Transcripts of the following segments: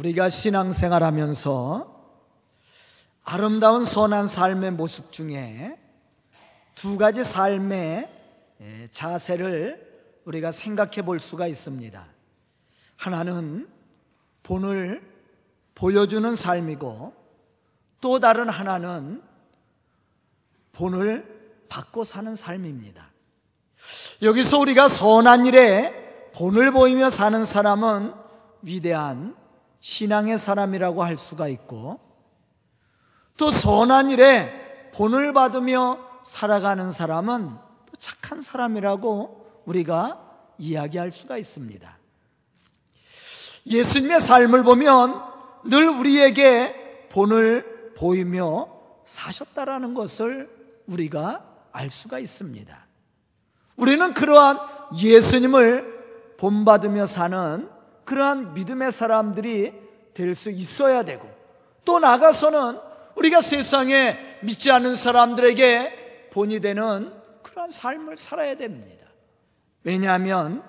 우리가 신앙생활 하면서 아름다운 선한 삶의 모습 중에 두 가지 삶의 자세를 우리가 생각해 볼 수가 있습니다. 하나는 본을 보여주는 삶이고 또 다른 하나는 본을 받고 사는 삶입니다. 여기서 우리가 선한 일에 본을 보이며 사는 사람은 위대한 신앙의 사람이라고 할 수가 있고 또 선한 일에 본을 받으며 살아가는 사람은 또 착한 사람이라고 우리가 이야기할 수가 있습니다. 예수님의 삶을 보면 늘 우리에게 본을 보이며 사셨다라는 것을 우리가 알 수가 있습니다. 우리는 그러한 예수님을 본받으며 사는 그러한 믿음의 사람들이 될 수 있어야 되고 또 나가서는 우리가 세상에 믿지 않는 사람들에게 본이 되는 그러한 삶을 살아야 됩니다. 왜냐하면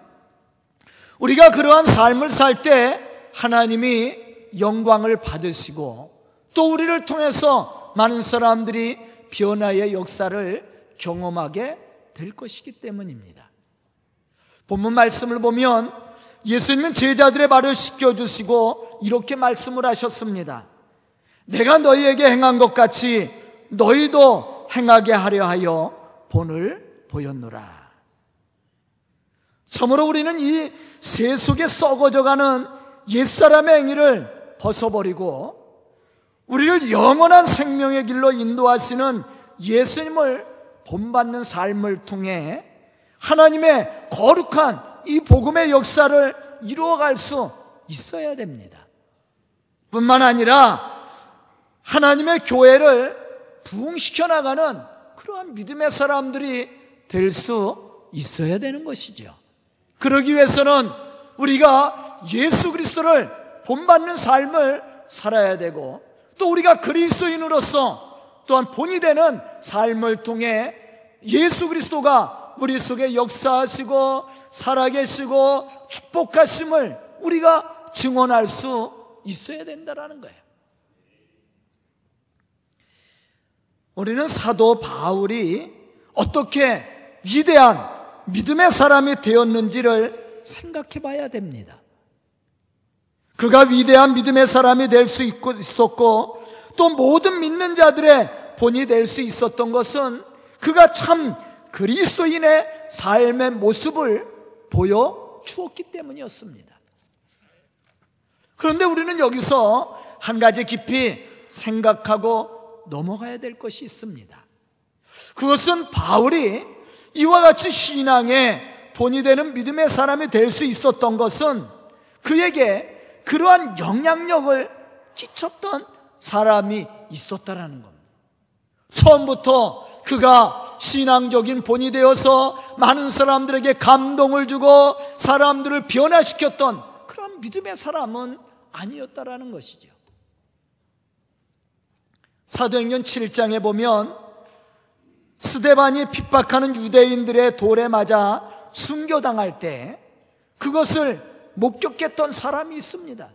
우리가 그러한 삶을 살 때 하나님이 영광을 받으시고 또 우리를 통해서 많은 사람들이 변화의 역사를 경험하게 될 것이기 때문입니다. 본문 말씀을 보면 예수님은 제자들의 발을 씻겨주시고 이렇게 말씀을 하셨습니다. 내가 너희에게 행한 것 같이 너희도 행하게 하려 하여 본을 보였노라. 참으로 우리는 이 세속에 썩어져가는 옛사람의 행위를 벗어버리고 우리를 영원한 생명의 길로 인도하시는 예수님을 본받는 삶을 통해 하나님의 거룩한 이 복음의 역사를 이루어갈 수 있어야 됩니다. 뿐만 아니라 하나님의 교회를 부흥시켜 나가는 그러한 믿음의 사람들이 될 수 있어야 되는 것이죠. 그러기 위해서는 우리가 예수 그리스도를 본받는 삶을 살아야 되고 또 우리가 그리스도인으로서 또한 본이 되는 삶을 통해 예수 그리스도가 우리 속에 역사하시고 살아계시고 축복하심을 우리가 증언할 수 있어야 된다라는 거예요. 우리는 사도 바울이 어떻게 위대한 믿음의 사람이 되었는지를 생각해 봐야 됩니다. 그가 위대한 믿음의 사람이 될 수 있었고 또 모든 믿는 자들의 본이 될 수 있었던 것은 그가 참 그리스도인의 삶의 모습을 보여 주었기 때문이었습니다. 그런데 우리는 여기서 한 가지 깊이 생각하고 넘어가야 될 것이 있습니다. 그것은 바울이 이와 같이 신앙의 본이 되는 믿음의 사람이 될 수 있었던 것은 그에게 그러한 영향력을 끼쳤던 사람이 있었다라는 겁니다. 처음부터 그가 신앙적인 본이 되어서 많은 사람들에게 감동을 주고 사람들을 변화시켰던 그런 믿음의 사람은 아니었다라는 것이죠. 사도행전 7장에 보면 스데반이 핍박하는 유대인들의 돌에 맞아 순교당할 때 그것을 목격했던 사람이 있습니다.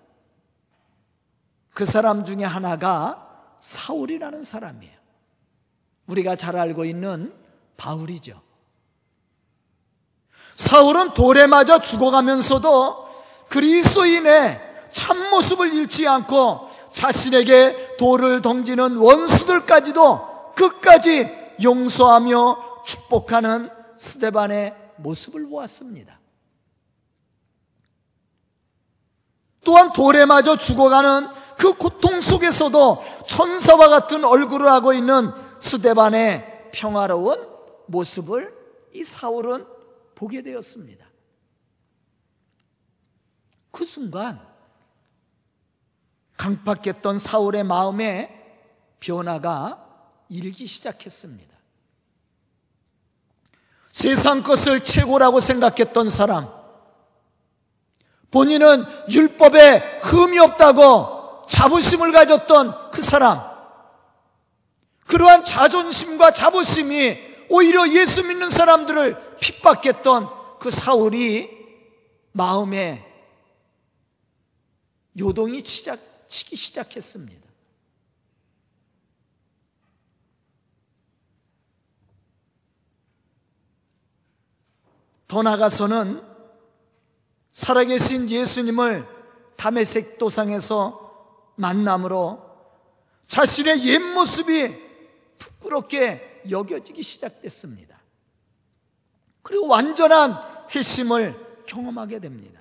그 사람 중에 하나가 사울이라는 사람이에요. 우리가 잘 알고 있는 바울이죠. 사울은 돌에 맞아 죽어가면서도 그리스도인의 참모습을 잃지 않고 자신에게 돌을 던지는 원수들까지도 끝까지 용서하며 축복하는 스데반의 모습을 보았습니다. 또한 돌에 맞아 죽어가는 그 고통 속에서도 천사와 같은 얼굴을 하고 있는 스데반의 평화로운 모습을 이 사울은 보게 되었습니다. 그 순간 강팍했던 사울의 마음에 변화가 일기 시작했습니다. 세상 것을 최고라고 생각했던 사람, 본인은 율법에 흠이 없다고 자부심을 가졌던 그 사람, 그러한 자존심과 자부심이 오히려 예수 믿는 사람들을 핍박했던 그 사울이 마음에 요동이 시작, 치기 시작했습니다. 더 나가서는 살아계신 예수님을 담에색 도상에서 만남으로 자신의 옛 모습이 부끄럽게 여겨지기 시작됐습니다. 그리고 완전한 회심을 경험하게 됩니다.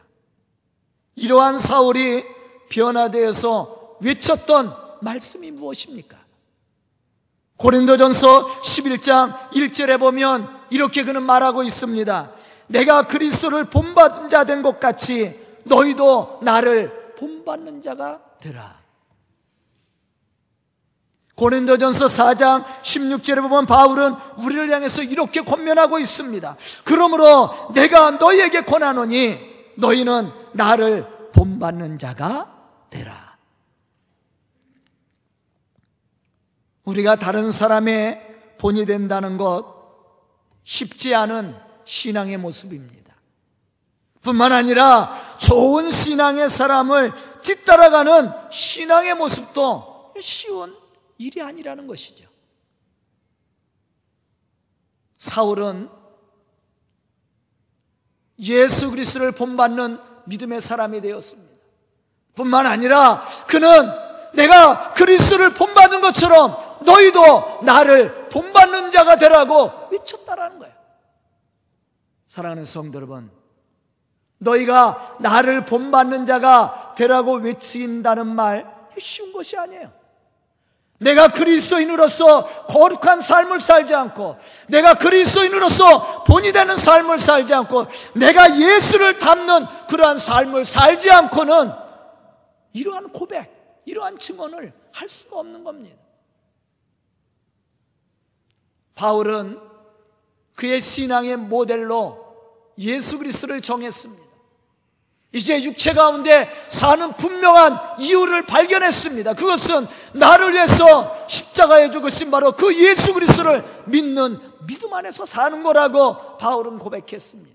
이러한 사울이 변화되어서 외쳤던 말씀이 무엇입니까? 고린도전서 11장 1절에 보면 이렇게 그는 말하고 있습니다. 내가 그리스도를 본받은 자 된 것 같이 너희도 나를 본받는 자가 되라. 고린도전서 4장 16절에 보면 바울은 우리를 향해서 이렇게 권면하고 있습니다. 그러므로 내가 너희에게 권하노니 너희는 나를 본받는 자가 되라. 우리가 다른 사람의 본이 된다는 것 쉽지 않은 신앙의 모습입니다. 뿐만 아니라 좋은 신앙의 사람을 뒤따라가는 신앙의 모습도 쉬운 일이 아니라는 것이죠. 사울은 예수 그리스도를 본받는 믿음의 사람이 되었습니다. 뿐만 아니라 그는 내가 그리스도를 본받은 것처럼 너희도 나를 본받는 자가 되라고 외쳤다라는 거예요. 사랑하는 성도 여러분, 너희가 나를 본받는 자가 되라고 외친다는 말 쉬운 것이 아니에요. 내가 그리스도인으로서 거룩한 삶을 살지 않고 내가 그리스도인으로서 본이 되는 삶을 살지 않고 내가 예수를 담는 그러한 삶을 살지 않고는 이러한 고백, 이러한 증언을 할 수가 없는 겁니다. 바울은 그의 신앙의 모델로 예수 그리스도를 정했습니다. 이제 육체 가운데 사는 분명한 이유를 발견했습니다. 그것은 나를 위해서 십자가에 죽으신 바로 그 예수 그리스도를 믿는 믿음 안에서 사는 거라고 바울은 고백했습니다.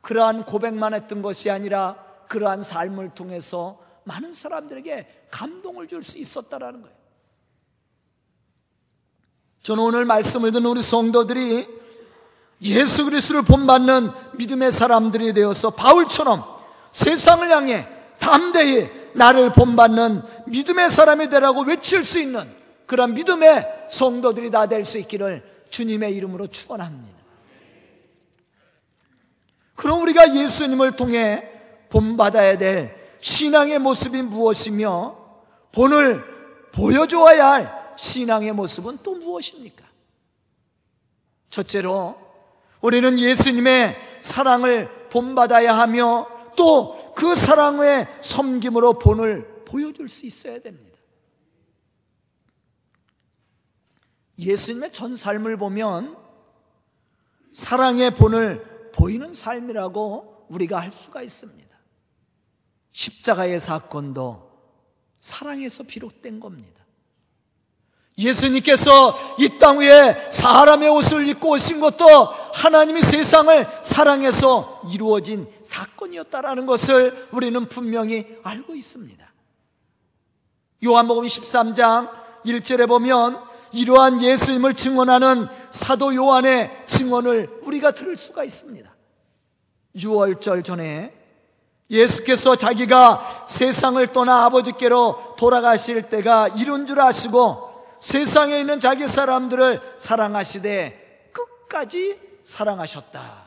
그러한 고백만 했던 것이 아니라 그러한 삶을 통해서 많은 사람들에게 감동을 줄 수 있었다라는 거예요. 저는 오늘 말씀을 듣는 우리 성도들이 예수 그리스도를 본받는 믿음의 사람들이 되어서 바울처럼 세상을 향해 담대히 나를 본받는 믿음의 사람이 되라고 외칠 수 있는 그런 믿음의 성도들이 다 될 수 있기를 주님의 이름으로 축원합니다. 그럼 우리가 예수님을 통해 본받아야 될 신앙의 모습이 무엇이며 본을 보여주어야 할 신앙의 모습은 또 무엇입니까? 첫째로 우리는 예수님의 사랑을 본받아야 하며 또 그 사랑의 섬김으로 본을 보여줄 수 있어야 됩니다. 예수님의 전 삶을 보면 사랑의 본을 보이는 삶이라고 우리가 할 수가 있습니다. 십자가의 사건도 사랑에서 비롯된 겁니다. 예수님께서 이 땅 위에 사람의 옷을 입고 오신 것도 하나님이 세상을 사랑해서 이루어진 사건이었다라는 것을 우리는 분명히 알고 있습니다. 요한복음 13장 1절에 보면 이러한 예수님을 증언하는 사도 요한의 증언을 우리가 들을 수가 있습니다. 6월절 전에 예수께서 자기가 세상을 떠나 아버지께로 돌아가실 때가 이른 줄 아시고 세상에 있는 자기 사람들을 사랑하시되 끝까지 사랑하셨다.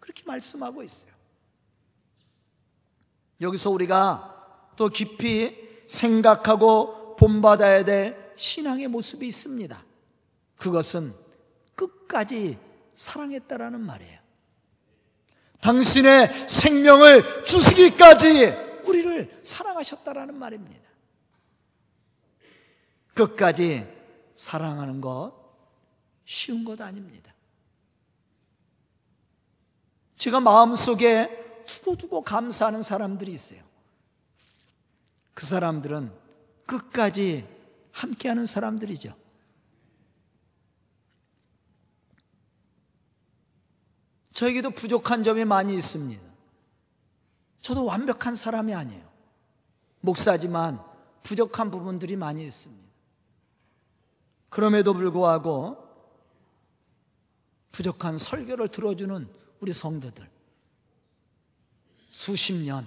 그렇게 말씀하고 있어요. 여기서 우리가 또 깊이 생각하고 본받아야 될 신앙의 모습이 있습니다. 그것은 끝까지 사랑했다라는 말이에요. 당신의 생명을 주시기까지 우리를 사랑하셨다라는 말입니다. 끝까지 사랑하는 것 쉬운 것 아닙니다. 제가 마음속에 두고두고 감사하는 사람들이 있어요. 그 사람들은 끝까지 함께하는 사람들이죠. 저에게도 부족한 점이 많이 있습니다. 저도 완벽한 사람이 아니에요. 목사지만 부족한 부분들이 많이 있습니다. 그럼에도 불구하고 부족한 설교를 들어주는 우리 성도들 수십 년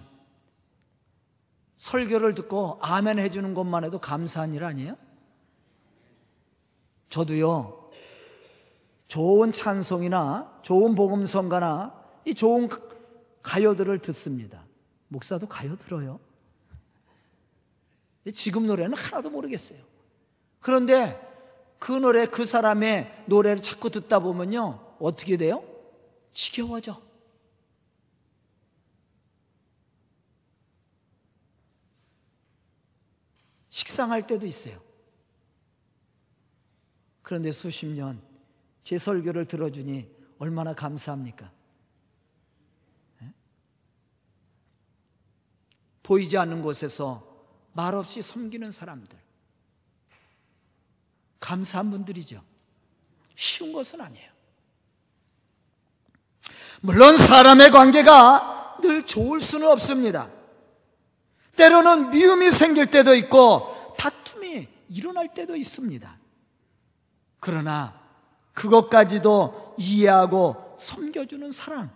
설교를 듣고 아멘 해주는 것만 해도 감사한 일 아니에요? 저도요 좋은 찬송이나 좋은 복음성가나 이 좋은 가요들을 듣습니다. 목사도 가요 들어요. 지금 노래는 하나도 모르겠어요. 그런데 그 노래, 그 사람의 노래를 자꾸 듣다 보면요. 어떻게 돼요? 지겨워져. 식상할 때도 있어요. 그런데 수십 년 제 설교를 들어주니 얼마나 감사합니까? 보이지 않는 곳에서 말없이 섬기는 사람들. 감사한 분들이죠. 쉬운 것은 아니에요. 물론 사람의 관계가 늘 좋을 수는 없습니다. 때로는 미움이 생길 때도 있고 다툼이 일어날 때도 있습니다. 그러나 그것까지도 이해하고 섬겨주는 사랑,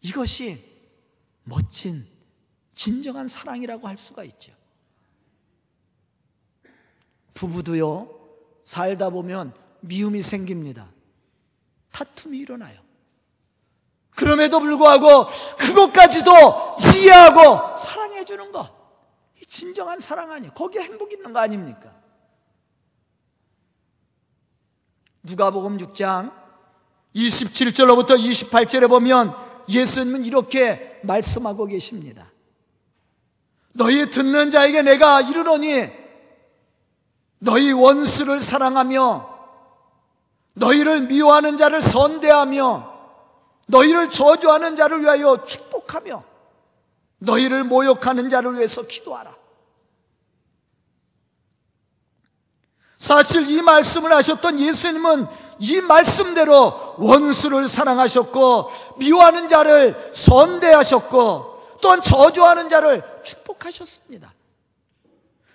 이것이 멋진 진정한 사랑이라고 할 수가 있죠. 부부도요, 살다 보면 미움이 생깁니다. 다툼이 일어나요. 그럼에도 불구하고 그것까지도 이해하고 사랑해 주는 것. 진정한 사랑 아니에요. 거기에 행복 있는 거 아닙니까? 누가복음 6장 27절로부터 28절에 보면 예수님은 이렇게 말씀하고 계십니다. 너희 듣는 자에게 내가 이르노니 너희 원수를 사랑하며 너희를 미워하는 자를 선대하며 너희를 저주하는 자를 위하여 축복하며 너희를 모욕하는 자를 위해서 기도하라. 사실 이 말씀을 하셨던 예수님은 이 말씀대로 원수를 사랑하셨고 미워하는 자를 선대하셨고 또한 저주하는 자를 축복하셨습니다.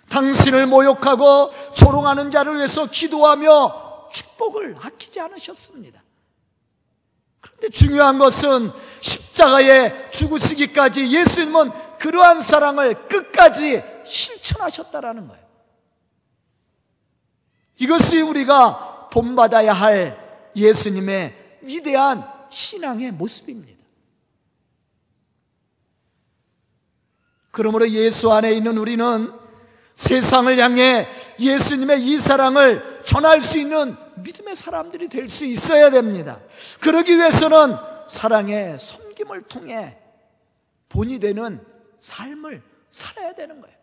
당신을 모욕하고 조롱하는 자를 위해서 기도하며 축복을 아끼지 않으셨습니다. 그런데 중요한 것은 십자가에 죽으시기까지 예수님은 그러한 사랑을 끝까지 실천하셨다라는 거예요. 이것이 우리가 본받아야 할 예수님의 위대한 신앙의 모습입니다. 그러므로 예수 안에 있는 우리는 세상을 향해 예수님의 이 사랑을 전할 수 있는 믿음의 사람들이 될 수 있어야 됩니다. 그러기 위해서는 사랑의 섬김을 통해 본이 되는 삶을 살아야 되는 거예요.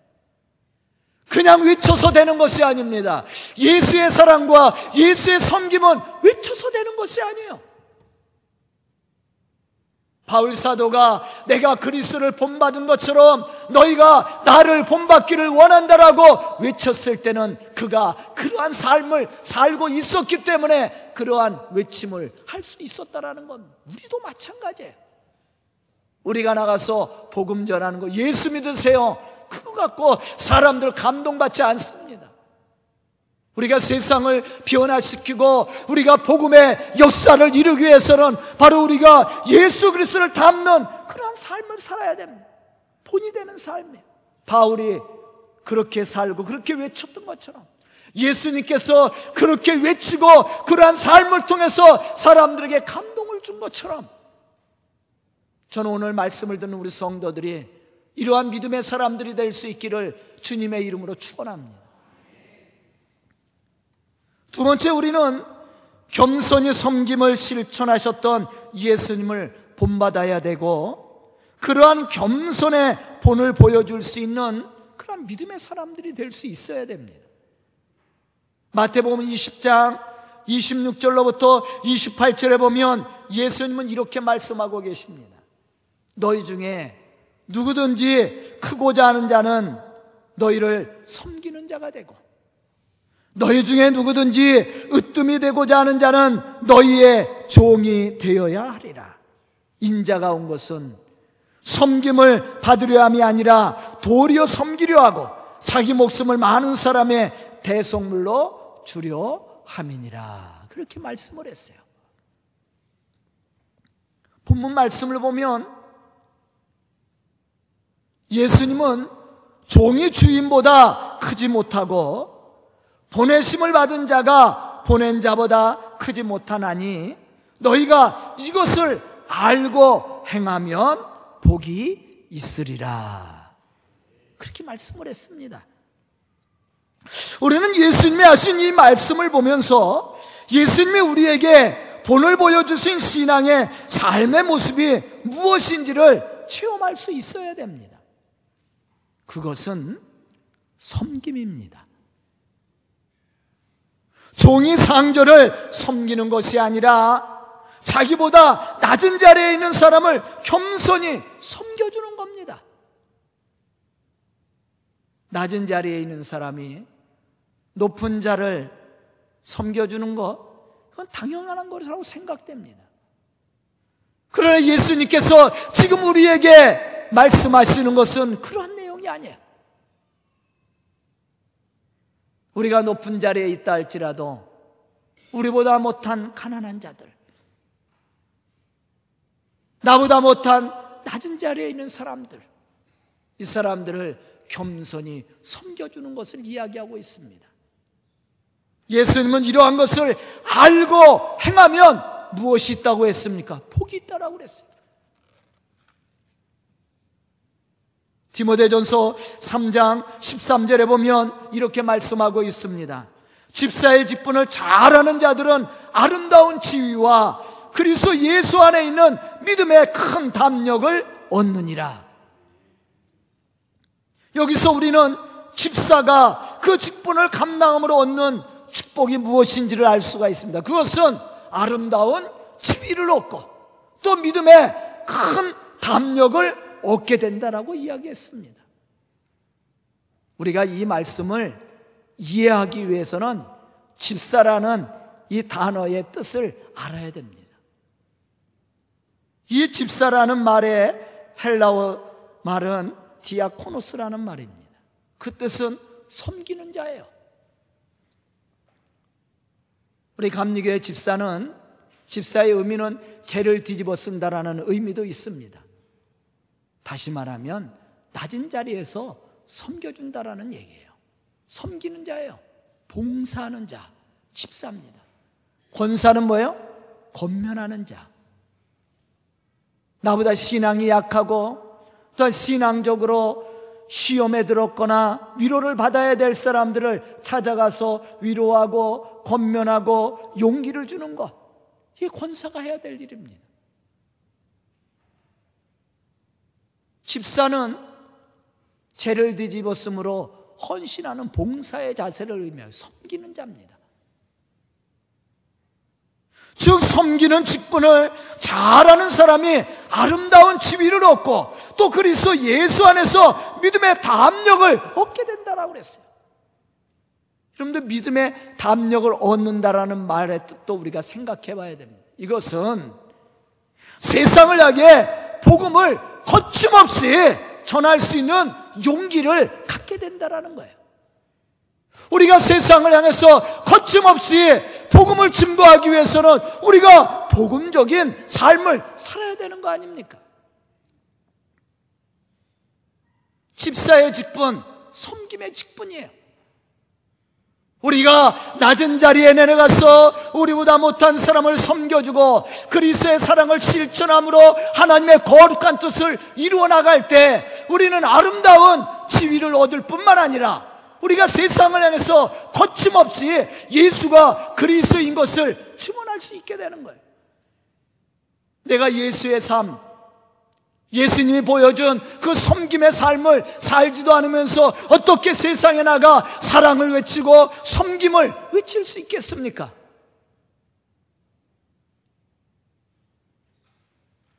그냥 외쳐서 되는 것이 아닙니다. 예수의 사랑과 예수의 섬김은 외쳐서 되는 것이 아니에요. 바울 사도가 내가 그리스도를 본받은 것처럼 너희가 나를 본받기를 원한다라고 외쳤을 때는 그가 그러한 삶을 살고 있었기 때문에 그러한 외침을 할 수 있었다라는 건 우리도 마찬가지예요. 우리가 나가서 복음 전하는 거 예수 믿으세요. 그거 갖고 사람들 감동받지 않습니다. 우리가 세상을 변화시키고 우리가 복음의 역사를 이루기 위해서는 바로 우리가 예수 그리스도를 닮는 그러한 삶을 살아야 됩니다. 본이 되는 삶이에요. 바울이 그렇게 살고 그렇게 외쳤던 것처럼 예수님께서 그렇게 외치고 그러한 삶을 통해서 사람들에게 감동을 준 것처럼 저는 오늘 말씀을 듣는 우리 성도들이 이러한 믿음의 사람들이 될 수 있기를 주님의 이름으로 축원합니다. 두 번째 우리는 겸손히 섬김을 실천하셨던 예수님을 본받아야 되고 그러한 겸손의 본을 보여줄 수 있는 그런 믿음의 사람들이 될 수 있어야 됩니다. 마태복음 20장 26절로부터 28절에 보면 예수님은 이렇게 말씀하고 계십니다. 너희 중에 누구든지 크고자 하는 자는 너희를 섬기는 자가 되고 너희 중에 누구든지 으뜸이 되고자 하는 자는 너희의 종이 되어야 하리라. 인자가 온 것은 섬김을 받으려 함이 아니라 도리어 섬기려 하고 자기 목숨을 많은 사람의 대속물로 주려 함이니라. 그렇게 말씀을 했어요. 본문 말씀을 보면 예수님은 종이 주인보다 크지 못하고 보내심을 받은 자가 보낸 자보다 크지 못하나니 너희가 이것을 알고 행하면 복이 있으리라. 그렇게 말씀을 했습니다. 우리는 예수님이 하신 이 말씀을 보면서 예수님이 우리에게 본을 보여주신 신앙의 삶의 모습이 무엇인지를 체험할 수 있어야 됩니다. 그것은 섬김입니다. 종이 상조를 섬기는 것이 아니라 자기보다 낮은 자리에 있는 사람을 겸손히 섬겨주는 겁니다. 낮은 자리에 있는 사람이 높은 자를 섬겨주는 것, 그건 당연한 것이라고 생각됩니다. 그러나 예수님께서 지금 우리에게 말씀하시는 것은 그러한 내용이 아니에요. 우리가 높은 자리에 있다 할지라도 우리보다 못한 가난한 자들, 나보다 못한 낮은 자리에 있는 사람들, 이 사람들을 겸손히 섬겨주는 것을 이야기하고 있습니다. 예수님은 이러한 것을 알고 행하면 무엇이 있다고 했습니까? 복이 있다라고 그랬어요. 디모데전서 3장 13절에 보면 이렇게 말씀하고 있습니다. 집사의 직분을 잘하는 자들은 아름다운 지위와 그리스도 예수 안에 있는 믿음의 큰 담력을 얻느니라. 여기서 우리는 집사가 그 직분을 감당함으로 얻는 축복이 무엇인지를 알 수가 있습니다. 그것은 아름다운 지위를 얻고 또 믿음의 큰 담력을 얻게 된다라고 이야기했습니다. 우리가 이 말씀을 이해하기 위해서는 집사라는 이 단어의 뜻을 알아야 됩니다. 이 집사라는 말의 헬라어 말은 디아코노스라는 말입니다. 그 뜻은 섬기는 자예요. 우리 감리교의 집사는 집사의 의미는 죄를 뒤집어 쓴다라는 의미도 있습니다. 다시 말하면 낮은 자리에서 섬겨준다라는 얘기예요. 섬기는 자예요. 봉사하는 자, 집사입니다. 권사는 뭐예요? 권면하는 자. 나보다 신앙이 약하고 또 신앙적으로 시험에 들었거나 위로를 받아야 될 사람들을 찾아가서 위로하고 권면하고 용기를 주는 것. 이게 권사가 해야 될 일입니다. 집사는 죄를 뒤집었으므로 헌신하는 봉사의 자세를 의미하여 섬기는 자입니다. 즉 섬기는 직분을 잘하는 사람이 아름다운 지위를 얻고 또 그리스도 예수 안에서 믿음의 담력을 얻게 된다라고 그랬어요. 여러분들 믿음의 담력을 얻는다라는 말의 뜻도 우리가 생각해 봐야 됩니다. 이것은 세상을 향해 복음을 거침없이 전할 수 있는 용기를 갖게 된다라는 거예요. 우리가 세상을 향해서 거침없이 복음을 증거하기 위해서는 우리가 복음적인 삶을 살아야 되는 거 아닙니까? 집사의 직분, 섬김의 직분이에요. 우리가 낮은 자리에 내려가서 우리보다 못한 사람을 섬겨주고 그리스의 사랑을 실천함으로 하나님의 거룩한 뜻을 이루어 나갈 때 우리는 아름다운 지위를 얻을 뿐만 아니라 우리가 세상을 향해서 거침없이 예수가 그리스인 것을 증언할 수 있게 되는 거예요. 내가 예수의 삶, 예수님이 보여준 그 섬김의 삶을 살지도 않으면서 어떻게 세상에 나가 사랑을 외치고 섬김을 외칠 수 있겠습니까?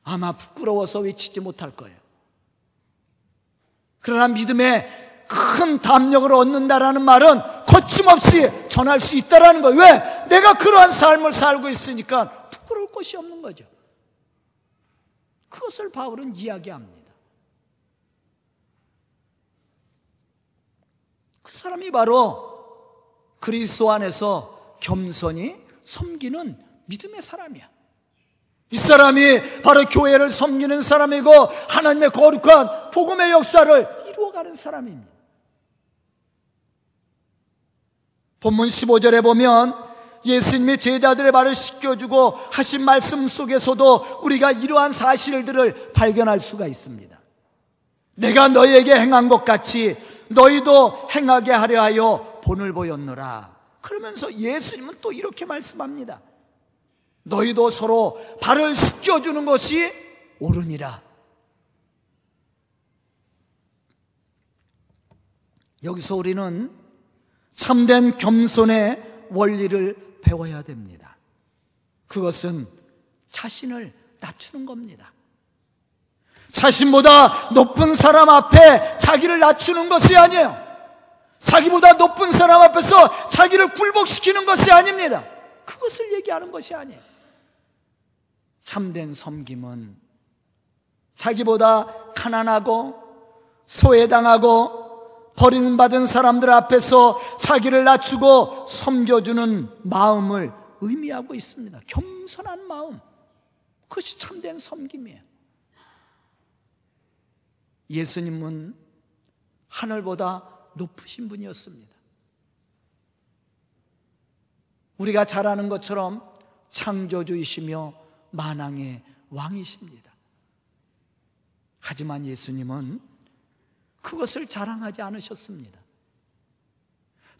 아마 부끄러워서 외치지 못할 거예요. 그러나 믿음의 큰 담력을 얻는다라는 말은 거침없이 전할 수 있다라는 거예요. 왜? 내가 그러한 삶을 살고 있으니까 부끄러울 것이 없는 거죠. 그것을 바울은 이야기합니다. 그 사람이 바로 그리스도 안에서 겸손히 섬기는 믿음의 사람이야. 이 사람이 바로 교회를 섬기는 사람이고 하나님의 거룩한 복음의 역사를 이루어가는 사람입니다. 본문 15절에 보면 예수님이 제자들의 발을 씻겨주고 하신 말씀 속에서도 우리가 이러한 사실들을 발견할 수가 있습니다. 내가 너희에게 행한 것 같이 너희도 행하게 하려 하여 본을 보였노라. 그러면서 예수님은 또 이렇게 말씀합니다. 너희도 서로 발을 씻겨주는 것이 옳으니라. 여기서 우리는 참된 겸손의 원리를 배워야 됩니다. 그것은 자신을 낮추는 겁니다. 자신보다 높은 사람 앞에 자기를 낮추는 것이 아니에요. 자기보다 높은 사람 앞에서 자기를 굴복시키는 것이 아닙니다. 그것을 얘기하는 것이 아니에요. 참된 섬김은 자기보다 가난하고 소외당하고 버림받은 사람들 앞에서 자기를 낮추고 섬겨주는 마음을 의미하고 있습니다. 겸손한 마음. 그것이 참된 섬김이에요. 예수님은 하늘보다 높으신 분이었습니다. 우리가 잘 아는 것처럼 창조주이시며 만왕의 왕이십니다. 하지만 예수님은 그것을 자랑하지 않으셨습니다.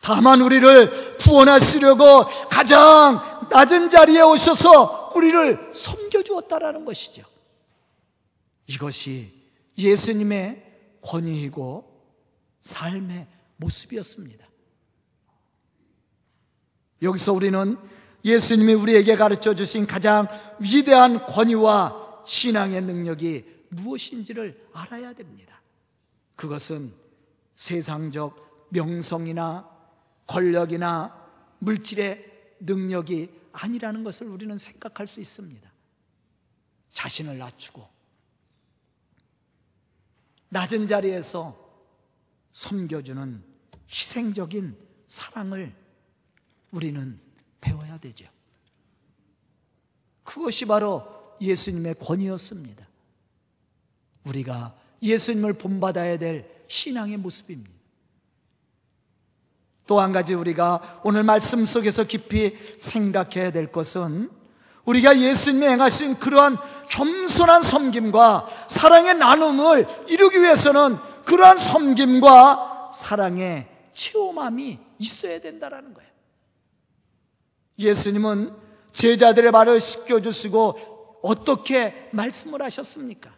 다만 우리를 구원하시려고 가장 낮은 자리에 오셔서 우리를 섬겨주었다라는 것이죠. 이것이 예수님의 권위이고 삶의 모습이었습니다. 여기서 우리는 예수님이 우리에게 가르쳐 주신 가장 위대한 권위와 신앙의 능력이 무엇인지를 알아야 됩니다. 그것은 세상적 명성이나 권력이나 물질의 능력이 아니라는 것을 우리는 생각할 수 있습니다. 자신을 낮추고 낮은 자리에서 섬겨주는 희생적인 사랑을 우리는 배워야 되죠. 그것이 바로 예수님의 권위였습니다. 우리가 예수님을 본받아야 될 신앙의 모습입니다. 또 한 가지 우리가 오늘 말씀 속에서 깊이 생각해야 될 것은 우리가 예수님이 행하신 그러한 겸손한 섬김과 사랑의 나눔을 이루기 위해서는 그러한 섬김과 사랑의 체험함이 있어야 된다는 거예요. 예수님은 제자들의 발을 씻겨주시고 어떻게 말씀을 하셨습니까?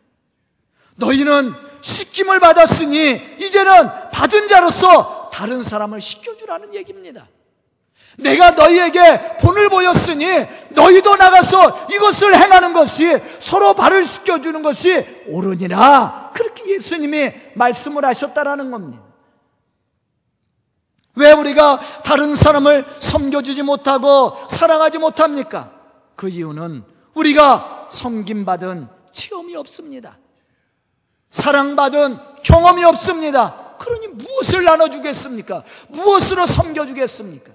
너희는 씻김을 받았으니 이제는 받은 자로서 다른 사람을 씻겨주라는 얘기입니다. 내가 너희에게 본을 보였으니 너희도 나가서 이것을 행하는 것이 서로 발을 씻겨주는 것이 옳으니라. 그렇게 예수님이 말씀을 하셨다라는 겁니다. 왜 우리가 다른 사람을 섬겨주지 못하고 사랑하지 못합니까? 그 이유는 우리가 섬김받은 체험이 없습니다. 사랑받은 경험이 없습니다. 그러니 무엇을 나눠주겠습니까? 무엇으로 섬겨주겠습니까?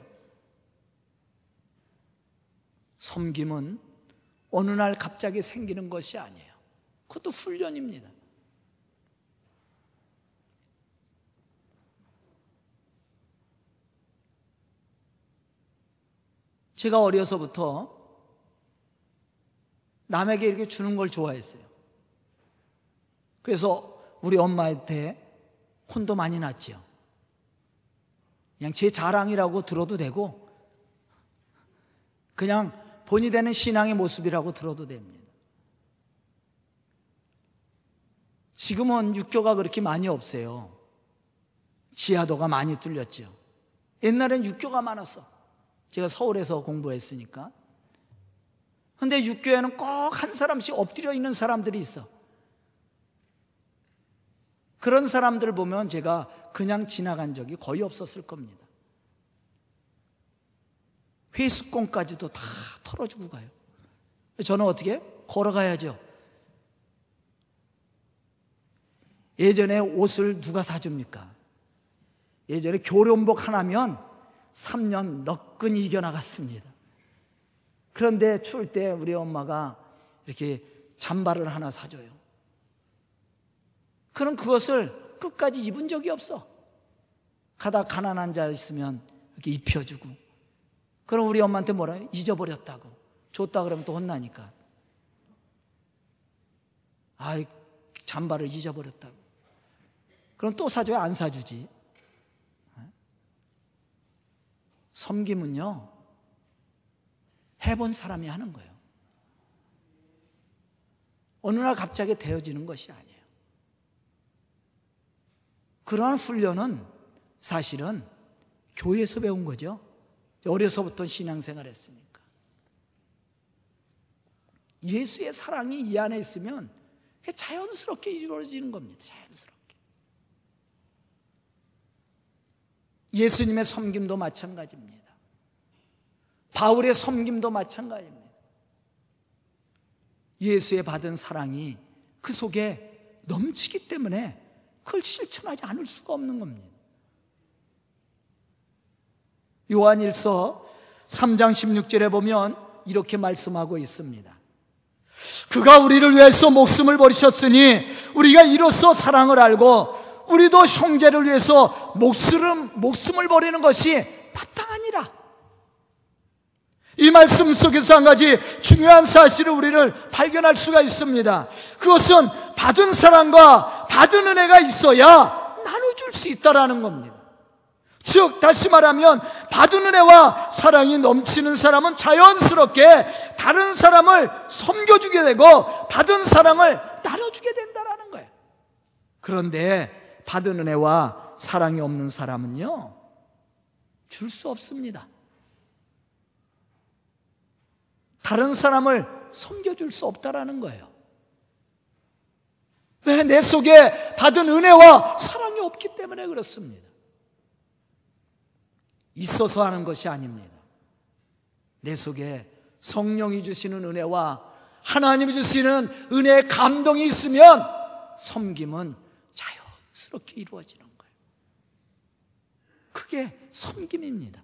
섬김은 어느 날 갑자기 생기는 것이 아니에요. 그것도 훈련입니다. 제가 어려서부터 남에게 이렇게 주는 걸 좋아했어요. 그래서 우리 엄마한테 혼도 많이 났죠. 그냥 제 자랑이라고 들어도 되고, 그냥 본이 되는 신앙의 모습이라고 들어도 됩니다. 지금은 육교가 그렇게 많이 없어요. 지하도가 많이 뚫렸죠. 옛날엔 육교가 많았어. 제가 서울에서 공부했으니까. 근데 육교에는 꼭 한 사람씩 엎드려 있는 사람들이 있어. 그런 사람들 보면 제가 그냥 지나간 적이 거의 없었을 겁니다. 회수권까지도 다 털어주고 가요. 저는 어떻게? 걸어가야죠. 예전에 옷을 누가 사줍니까? 예전에 교련복 하나면 3년 너끈히 이겨나갔습니다. 그런데 추울 때 우리 엄마가 이렇게 잠바를 하나 사줘요. 그럼 그것을 끝까지 입은 적이 없어. 가다 가난한 자 있으면 이렇게 입혀주고. 그럼 우리 엄마한테 뭐라 요 잊어버렸다고. 줬다 그러면 또 혼나니까. 아이, 잠바를 잊어버렸다고. 그럼 또 사줘야 안 사주지. 섬김은요, 해본 사람이 하는 거예요. 어느 날 갑자기 되어지는 것이 아니에요. 그러한 훈련은 사실은 교회에서 배운 거죠. 어려서부터 신앙생활 했으니까. 예수의 사랑이 이 안에 있으면 자연스럽게 이루어지는 겁니다. 자연스럽게. 예수님의 섬김도 마찬가지입니다. 바울의 섬김도 마찬가지입니다. 예수의 받은 사랑이 그 속에 넘치기 때문에 그걸 실천하지 않을 수가 없는 겁니다. 요한일서 3장 16절에 보면 이렇게 말씀하고 있습니다. 그가 우리를 위해서 목숨을 버리셨으니 우리가 이로써 사랑을 알고 우리도 형제를 위해서 목숨을, 목숨을 버리는 것이 마땅하니라. 이 말씀 속에서 한 가지 중요한 사실을 우리를 발견할 수가 있습니다. 그것은 받은 사랑과 받은 은혜가 있어야 나눠줄 수 있다라는 겁니다. 즉, 다시 말하면, 받은 은혜와 사랑이 넘치는 사람은 자연스럽게 다른 사람을 섬겨주게 되고, 받은 사랑을 나눠주게 된다라는 거예요. 그런데, 받은 은혜와 사랑이 없는 사람은요, 줄 수 없습니다. 다른 사람을 섬겨줄 수 없다라는 거예요. 왜? 내 속에 받은 은혜와 사랑이 없기 때문에 그렇습니다. 있어서 하는 것이 아닙니다. 내 속에 성령이 주시는 은혜와 하나님이 주시는 은혜의 감동이 있으면 섬김은 자연스럽게 이루어지는 거예요. 그게 섬김입니다.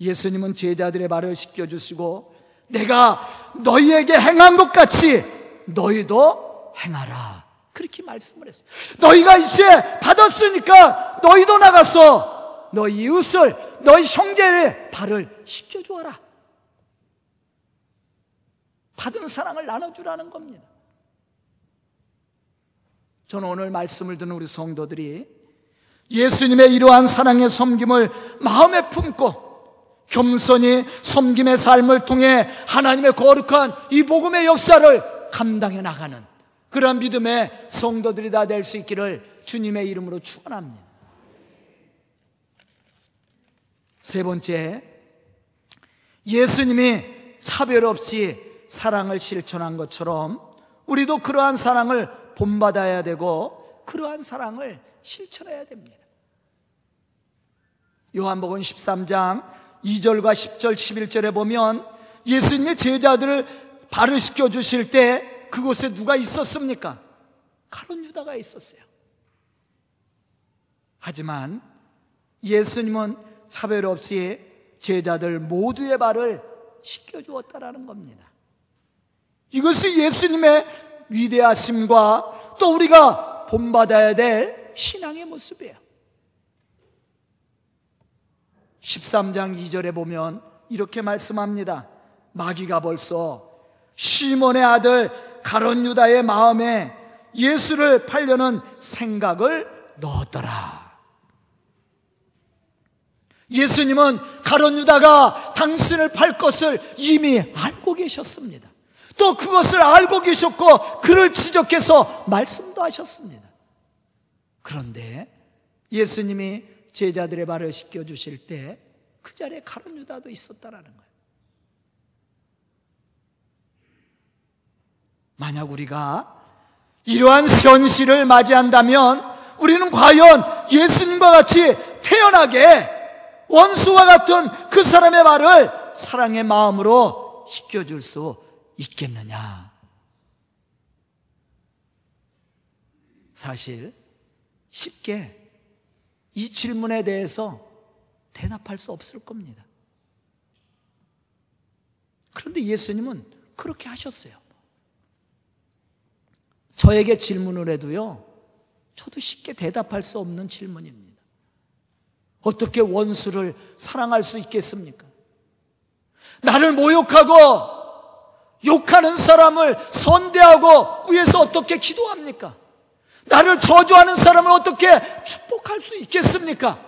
예수님은 제자들의 말을 시켜주시고 내가 너희에게 행한 것 같이 너희도 행하라. 그렇게 말씀을 했어요. 너희가 이제 받았으니까 너희도 나가서 너희 이웃을, 너희 형제의 발을 씻겨주어라. 받은 사랑을 나눠주라는 겁니다. 저는 오늘 말씀을 듣는 우리 성도들이 예수님의 이러한 사랑의 섬김을 마음에 품고 겸손히 섬김의 삶을 통해 하나님의 거룩한 이 복음의 역사를 감당해 나가는 그러한 믿음의 성도들이 다 될 수 있기를 주님의 이름으로 축원합니다. 세 번째, 예수님이 차별 없이 사랑을 실천한 것처럼 우리도 그러한 사랑을 본받아야 되고 그러한 사랑을 실천해야 됩니다. 요한복음 13장 2절과 10절, 11절에 보면 예수님의 제자들을 발을 시켜 주실 때 그곳에 누가 있었습니까? 가론 유다가 있었어요. 하지만 예수님은 차별 없이 제자들 모두의 발을 씻겨 주었다라는 겁니다. 이것이 예수님의 위대하심과 또 우리가 본받아야 될 신앙의 모습이에요. 13장 2절에 보면 이렇게 말씀합니다. 마귀가 벌써 시몬의 아들 가론 유다의 마음에 예수를 팔려는 생각을 넣었더라. 예수님은 가론 유다가 당신을 팔 것을 이미 알고 계셨습니다. 또 그것을 알고 계셨고 그를 지적해서 말씀도 하셨습니다. 그런데 예수님이 제자들의 발을 씻겨 주실 때 그 자리에 가론 유다도 있었다라는 거예요. 만약 우리가 이러한 현실을 맞이한다면 우리는 과연 예수님과 같이 태연하게 원수와 같은 그 사람의 말을 사랑의 마음으로 시켜줄 수 있겠느냐? 사실 쉽게 이 질문에 대해서 대답할 수 없을 겁니다. 그런데 예수님은 그렇게 하셨어요. 저에게 질문을 해도요, 저도 쉽게 대답할 수 없는 질문입니다. 어떻게 원수를 사랑할 수 있겠습니까? 나를 모욕하고 욕하는 사람을 선대하고 위에서 어떻게 기도합니까? 나를 저주하는 사람을 어떻게 축복할 수 있겠습니까?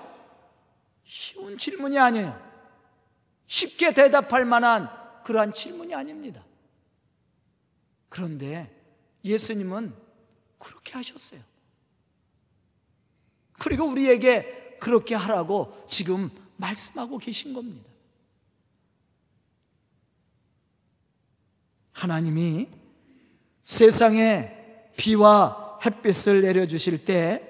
쉬운 질문이 아니에요. 쉽게 대답할 만한 그러한 질문이 아닙니다. 그런데 예수님은 그렇게 하셨어요. 그리고 우리에게 그렇게 하라고 지금 말씀하고 계신 겁니다. 하나님이 세상에 비와 햇빛을 내려주실 때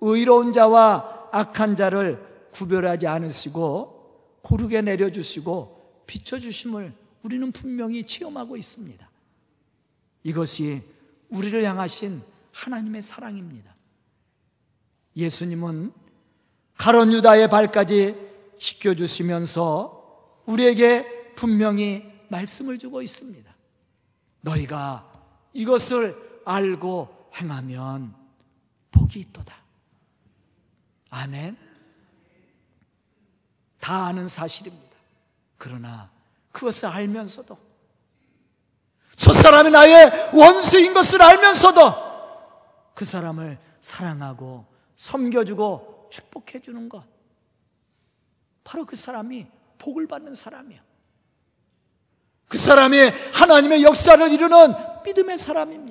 의로운 자와 악한 자를 구별하지 않으시고 고르게 내려주시고 비춰주심을 우리는 분명히 체험하고 있습니다. 이것이 우리를 향하신 하나님의 사랑입니다. 예수님은 가론 유다의 발까지 씻겨주시면서 우리에게 분명히 말씀을 주고 있습니다. 너희가 이것을 알고 행하면 복이 있도다. 아멘. 다 아는 사실입니다. 그러나 그것을 알면서도 저 사람이 나의 원수인 것을 알면서도 그 사람을 사랑하고 섬겨주고 축복해주는 것. 바로 그 사람이 복을 받는 사람이에요. 그 사람이 하나님의 역사를 이루는 믿음의 사람입니다.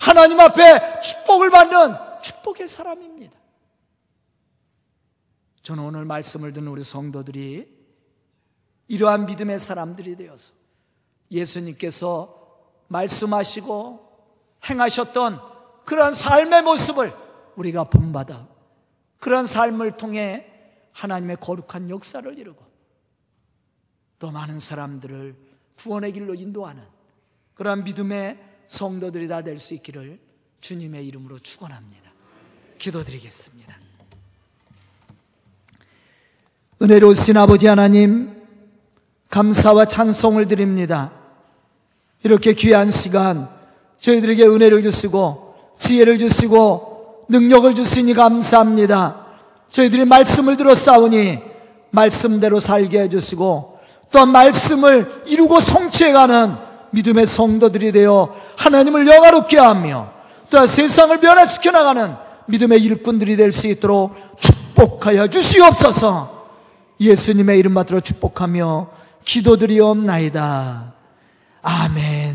하나님 앞에 축복을 받는 축복의 사람입니다. 저는 오늘 말씀을 듣는 우리 성도들이 이러한 믿음의 사람들이 되어서 예수님께서 말씀하시고 행하셨던 그러한 삶의 모습을 우리가 본받아 그러한 삶을 통해 하나님의 거룩한 역사를 이루고 또 많은 사람들을 구원의 길로 인도하는 그러한 믿음의 성도들이 다 될 수 있기를 주님의 이름으로 축원합니다. 기도드리겠습니다. 은혜로우신 아버지 하나님 감사와 찬송을 드립니다. 이렇게 귀한 시간 저희들에게 은혜를 주시고 지혜를 주시고 능력을 주시니 감사합니다. 저희들이 말씀을 들어 싸우니 말씀대로 살게 해주시고 또한 말씀을 이루고 성취해가는 믿음의 성도들이 되어 하나님을 영화롭게 하며 또한 세상을 변화시켜 나가는 믿음의 일꾼들이 될 수 있도록 축복하여 주시옵소서 예수님의 이름 받들어 축복하며 기도드리옵나이다. 아멘.